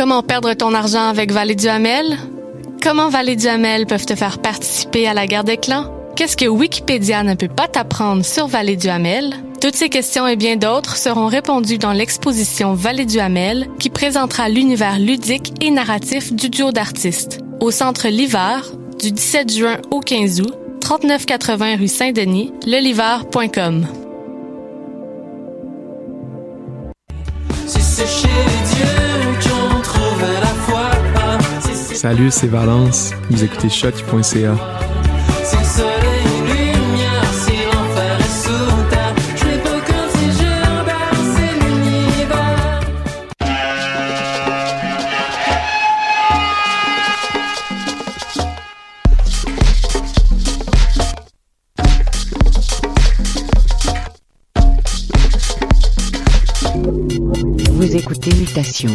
Comment perdre ton argent avec Vallée du Hamel? Comment Vallée du Hamel peuvent te faire participer à la guerre des clans? Qu'est-ce que Wikipédia ne peut pas t'apprendre sur Vallée du Hamel? Toutes ces questions et bien d'autres seront répondues dans l'exposition Vallée du Hamel qui présentera l'univers ludique et narratif du duo d'artistes au centre Livard du 17 juin au 15 août, 3980 rue Saint-Denis, lelivard.com. Salut, c'est Valence. Vous écoutez shot.ca. Vous écoutez Mutation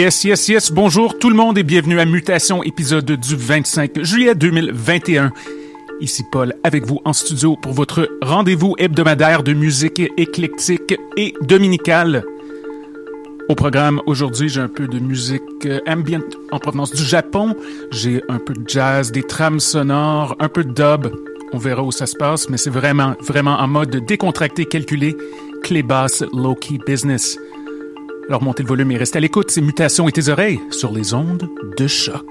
Yes, yes, yes. Bonjour tout le monde et bienvenue à Mutation, épisode du 25 juillet 2021. Ici Paul avec vous en studio pour votre rendez-vous hebdomadaire de musique éclectique et dominicale. Au programme aujourd'hui, j'ai un peu de musique euh, ambient en provenance du Japon, j'ai un peu de jazz, des trames sonores, un peu de dub. On verra où ça se passe, mais c'est vraiment, vraiment en mode décontracté, calculé, clé basse, low-key business. Alors montez le volume et restez à l'écoute, c'est Mutations et tes oreilles sur les ondes de choc.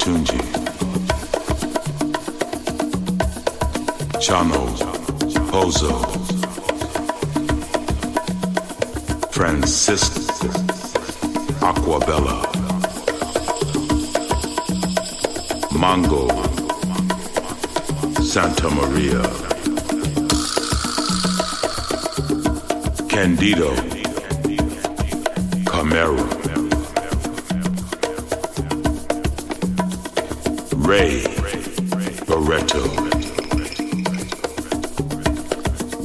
Olatunji, Chano. Pozo, Francisco. Aguabella, Mongo. Santa Maria, Candido. Camero, Ray Barretto,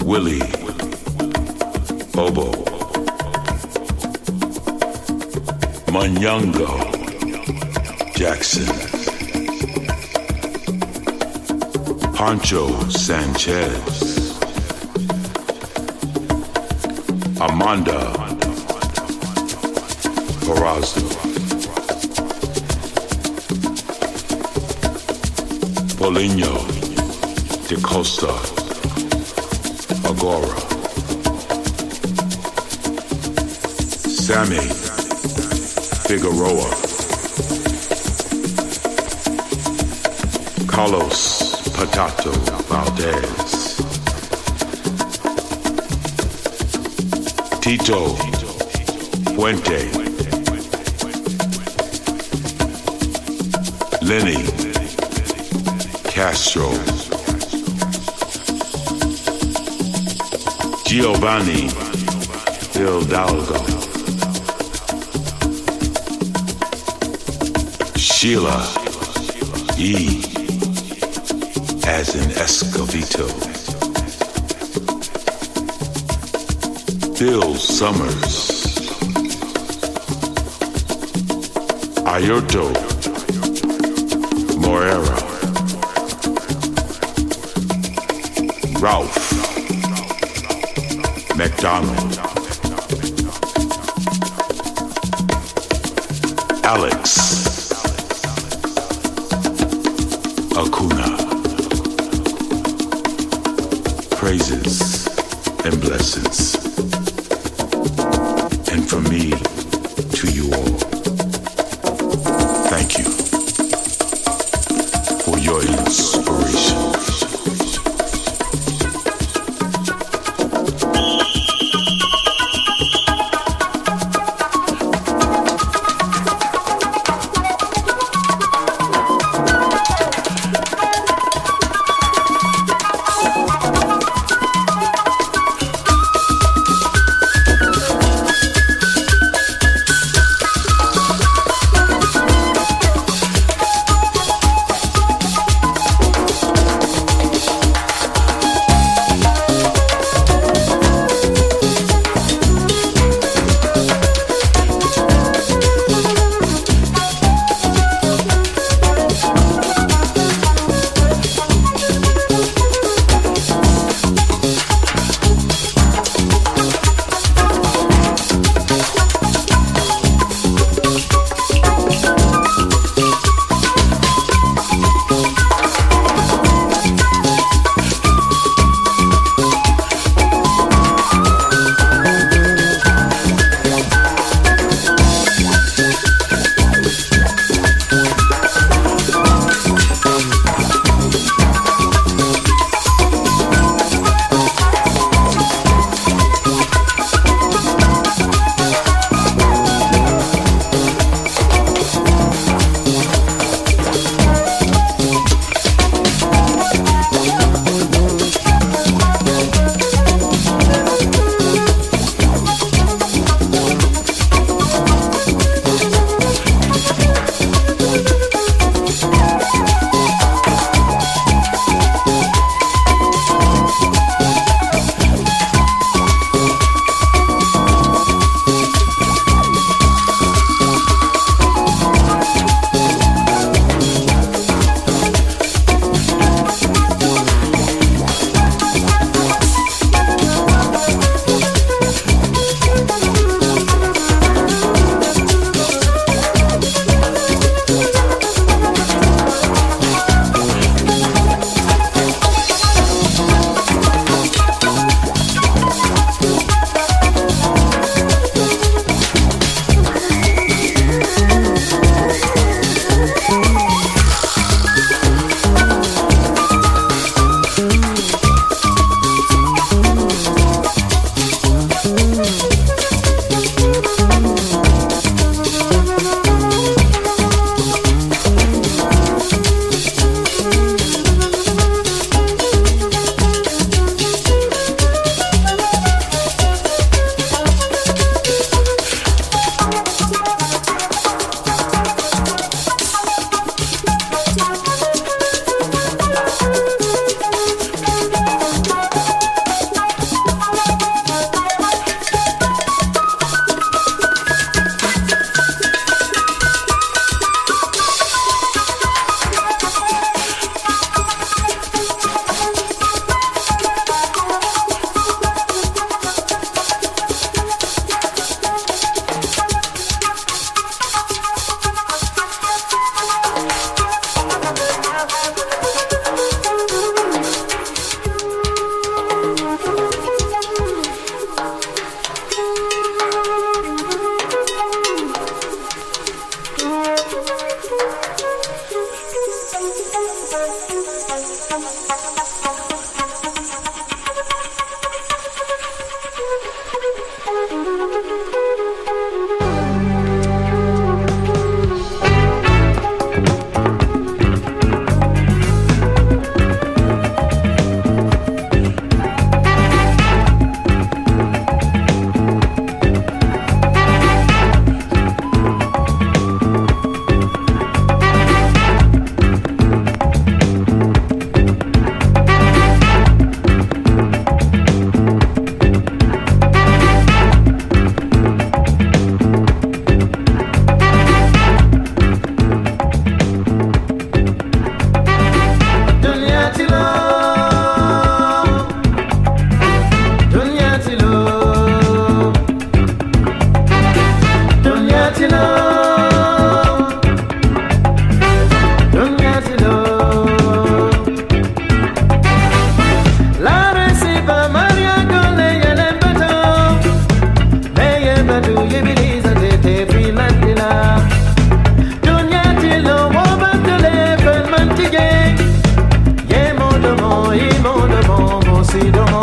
Willie Bobo, Manyungo Jackson, Poncho Sanchez, Amanda Corazzo, Paulinho da Costa, Agora, Sammy Figueroa, Carlos Patato Valdez, Tito Puente, Lenny Castro, Giovanni Hidalgo, Sheila E. as in Escovedo, Bill Summers, Airto Moreira, Ralph MacDonald, Alex Acuna. Praises and blessings. And for me ایمان ما ایمان ما.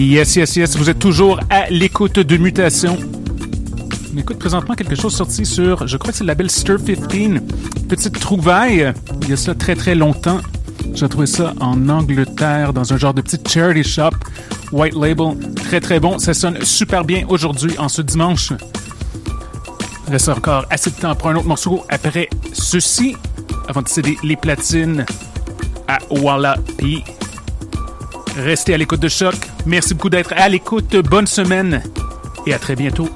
Yes, yes, yes, vous êtes toujours à l'écoute de Mutation. On écoute présentement quelque chose sorti sur, je crois que c'est le label Stir 15. Petite trouvaille, il y a ça très très longtemps. J'ai trouvé ça en Angleterre, dans un genre de petite charity shop. White label, très très bon. Ça sonne super bien aujourd'hui, en ce dimanche. Reste encore assez de temps pour un autre morceau après ceci, avant de céder les platines à Walla. Restez à l'écoute de choc. Merci beaucoup d'être à l'écoute. Bonne semaine et à très bientôt.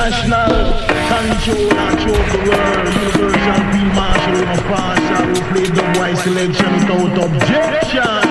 International controller of the world. Universal Field Marshal, no partial, who played the white selection without objection.